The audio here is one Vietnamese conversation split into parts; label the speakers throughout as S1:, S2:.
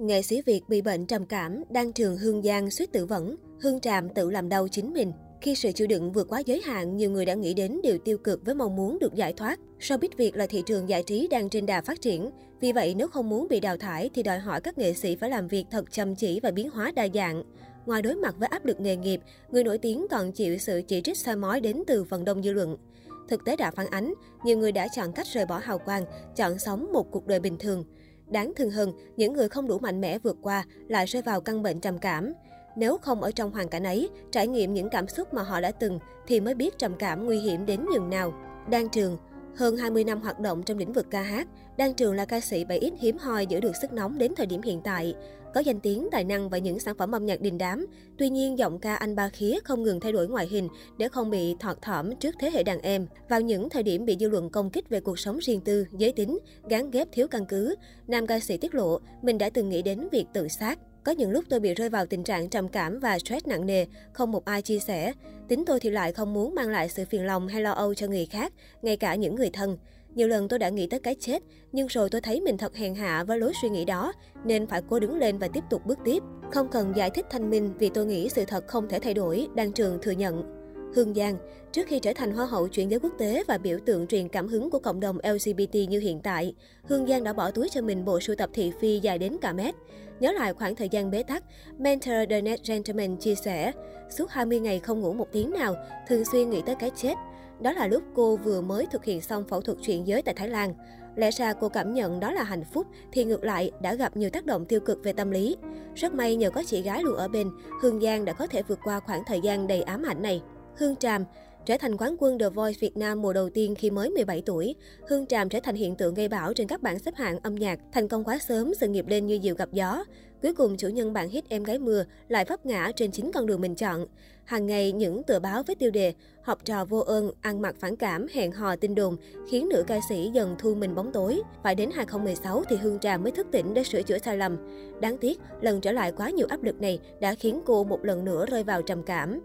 S1: Nghệ sĩ Việt bị bệnh trầm cảm, đang trường Hương Giang suýt tử vẫn, Hương Tràm tự làm đau chính mình. Khi sự chịu đựng vượt quá giới hạn, nhiều người đã nghĩ đến điều tiêu cực với mong muốn được giải thoát. Showbiz Việt là thị trường giải trí đang trên đà phát triển. Vì vậy, nếu không muốn bị đào thải thì đòi hỏi các nghệ sĩ phải làm việc thật chăm chỉ và biến hóa đa dạng. Ngoài đối mặt với áp lực nghề nghiệp, người nổi tiếng còn chịu sự chỉ trích soi mói đến từ phần đông dư luận. Thực tế đã phản ánh, nhiều người đã chọn cách rời bỏ hào quang, chọn sống một cuộc đời bình thường. Đáng thương hơn, những người không đủ mạnh mẽ vượt qua lại rơi vào căn bệnh trầm cảm. Nếu không ở trong hoàn cảnh ấy, trải nghiệm những cảm xúc mà họ đã từng thì mới biết trầm cảm nguy hiểm đến nhường nào. Đan Trường hơn 20 năm hoạt động trong lĩnh vực ca hát, Đan Trường là ca sĩ 7X hiếm hoi giữ được sức nóng đến thời điểm hiện tại. Có danh tiếng, tài năng và những sản phẩm âm nhạc đình đám. Tuy nhiên, giọng ca anh ba khía không ngừng thay đổi ngoại hình để không bị thọt thỏm trước thế hệ đàn em. Vào những thời điểm bị dư luận công kích về cuộc sống riêng tư, giới tính, gán ghép thiếu căn cứ, nam ca sĩ tiết lộ mình đã từng nghĩ đến việc tự sát. Có những lúc tôi bị rơi vào tình trạng trầm cảm và stress nặng nề, không một ai chia sẻ. Tính tôi thì lại không muốn mang lại sự phiền lòng hay lo âu cho người khác, ngay cả những người thân. Nhiều lần tôi đã nghĩ tới cái chết, nhưng rồi tôi thấy mình thật hèn hạ với lối suy nghĩ đó, nên phải cố đứng lên và tiếp tục bước tiếp. Không cần giải thích thanh minh vì tôi nghĩ sự thật không thể thay đổi, Đăng Trường thừa nhận. Hương Giang, trước khi trở thành hoa hậu chuyển giới quốc tế và biểu tượng truyền cảm hứng của cộng đồng LGBT như hiện tại, Hương Giang đã bỏ túi cho mình bộ sưu tập thị phi dài đến cả mét. Nhớ lại khoảng thời gian bế tắc, mentor The Net Gentleman chia sẻ, suốt 20 ngày không ngủ một tiếng nào, thường xuyên nghĩ tới cái chết. Đó là lúc cô vừa mới thực hiện xong phẫu thuật chuyển giới tại Thái Lan. Lẽ ra cô cảm nhận đó là hạnh phúc, thì ngược lại đã gặp nhiều tác động tiêu cực về tâm lý. Rất may nhờ có chị gái luôn ở bên, Hương Giang đã có thể vượt qua khoảng thời gian đầy ám ảnh này. Hương Tràm Trở thành quán quân The Voice Việt Nam mùa đầu tiên khi mới 17 tuổi, Hương Tràm trở thành hiện tượng gây bão trên các bảng xếp hạng âm nhạc. Thành công quá sớm, sự nghiệp lên như diều gặp gió. Cuối cùng, chủ nhân bạn hit Em gái mưa lại vấp ngã trên chính con đường mình chọn. Hàng ngày, những tờ báo với tiêu đề học trò vô ơn, ăn mặc phản cảm, hẹn hò tin đồn khiến nữ ca sĩ dần thu mình bóng tối. Phải đến 2016 thì Hương Tràm mới thức tỉnh để sửa chữa sai lầm. Đáng tiếc, lần trở lại quá nhiều áp lực này đã khiến cô một lần nữa rơi vào trầm cảm.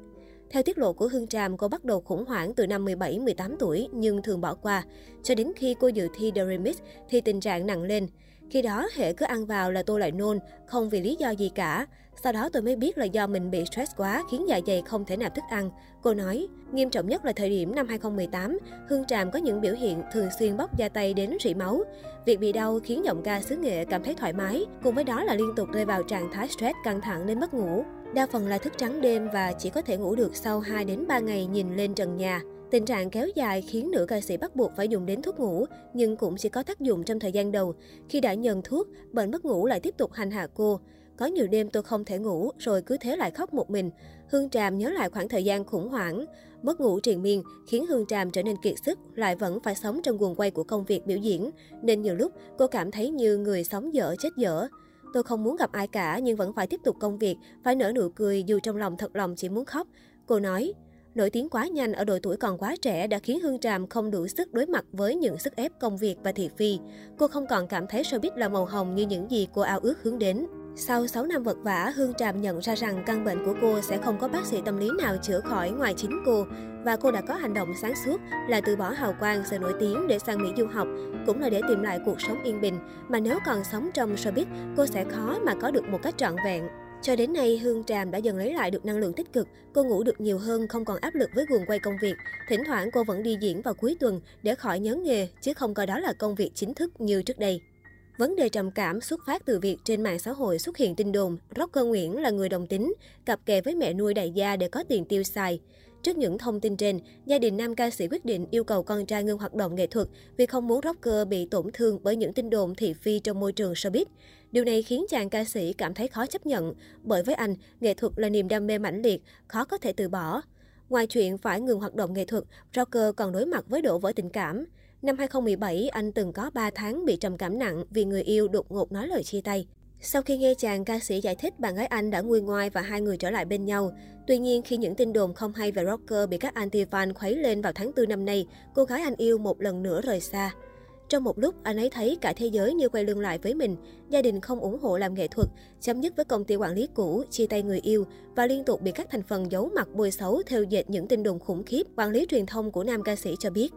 S1: Theo tiết lộ của Hương Tràm, cô bắt đầu khủng hoảng từ năm 17-18 tuổi nhưng thường bỏ qua. Cho đến khi cô dự thi The Remix thì tình trạng nặng lên. Khi đó, hệ cứ ăn vào là tôi lại nôn, không vì lý do gì cả. Sau đó tôi mới biết là do mình bị stress quá khiến dạ dày không thể nạp thức ăn. Cô nói, nghiêm trọng nhất là thời điểm năm 2018, Hương Tràm có những biểu hiện thường xuyên bóc da tay đến rỉ máu. Việc bị đau khiến giọng ca xứ nghệ cảm thấy thoải mái, cùng với đó là liên tục rơi vào trạng thái stress căng thẳng đến mất ngủ. Đa phần là thức trắng đêm và chỉ có thể ngủ được sau 2 đến 3 ngày nhìn lên trần nhà. Tình trạng kéo dài khiến nữ ca sĩ bắt buộc phải dùng đến thuốc ngủ, nhưng cũng chỉ có tác dụng trong thời gian đầu. Khi đã nhận thuốc, bệnh mất ngủ lại tiếp tục hành hạ cô. Có nhiều đêm tôi không thể ngủ, rồi cứ thế lại khóc một mình. Hương Tràm nhớ lại khoảng thời gian khủng hoảng. Mất ngủ triền miên khiến Hương Tràm trở nên kiệt sức, lại vẫn phải sống trong guồng quay của công việc biểu diễn. Nên nhiều lúc cô cảm thấy như người sống dở chết dở. Tôi không muốn gặp ai cả nhưng vẫn phải tiếp tục công việc, phải nở nụ cười dù trong lòng thật lòng chỉ muốn khóc. Cô nói, nổi tiếng quá nhanh ở độ tuổi còn quá trẻ đã khiến Hương Tràm không đủ sức đối mặt với những sức ép công việc và thị phi. Cô không còn cảm thấy showbiz là màu hồng như những gì cô ao ước hướng đến. Sau 6 năm vật vả, Hương Tràm nhận ra rằng căn bệnh của cô sẽ không có bác sĩ tâm lý nào chữa khỏi ngoài chính cô. Và cô đã có hành động sáng suốt là từ bỏ hào quang sự nổi tiếng để sang Mỹ du học, cũng là để tìm lại cuộc sống yên bình. Mà nếu còn sống trong showbiz, cô sẽ khó mà có được một cách trọn vẹn. Cho đến nay, Hương Tràm đã dần lấy lại được năng lượng tích cực. Cô ngủ được nhiều hơn, không còn áp lực với guồng quay công việc. Thỉnh thoảng cô vẫn đi diễn vào cuối tuần để khỏi nhớ nghề, chứ không coi đó là công việc chính thức như trước đây. Vấn đề trầm cảm xuất phát từ việc trên mạng xã hội xuất hiện tin đồn rocker Nguyễn là người đồng tính, cặp kè với mẹ nuôi đại gia để có tiền tiêu xài. Trước những thông tin trên, gia đình nam ca sĩ quyết định yêu cầu con trai ngưng hoạt động nghệ thuật vì không muốn rocker bị tổn thương bởi những tin đồn thị phi trong môi trường showbiz. Điều này khiến chàng ca sĩ cảm thấy khó chấp nhận, bởi với anh, nghệ thuật là niềm đam mê mãnh liệt, khó có thể từ bỏ. Ngoài chuyện phải ngừng hoạt động nghệ thuật, rocker còn đối mặt với đổ vỡ tình cảm. Năm 2017, anh từng có 3 tháng bị trầm cảm nặng vì người yêu đột ngột nói lời chia tay. Sau khi nghe chàng ca sĩ giải thích bạn gái anh đã nguôi ngoai và hai người trở lại bên nhau. Tuy nhiên, khi những tin đồn không hay về rocker bị các anti-fan khuấy lên vào tháng 4 năm nay, cô gái anh yêu một lần nữa rời xa. Trong một lúc, anh ấy thấy cả thế giới như quay lưng lại với mình. Gia đình không ủng hộ làm nghệ thuật, chấm dứt với công ty quản lý cũ, chia tay người yêu và liên tục bị các thành phần giấu mặt bôi xấu theo dệt những tin đồn khủng khiếp. Quản lý truyền thông của nam ca sĩ cho biết.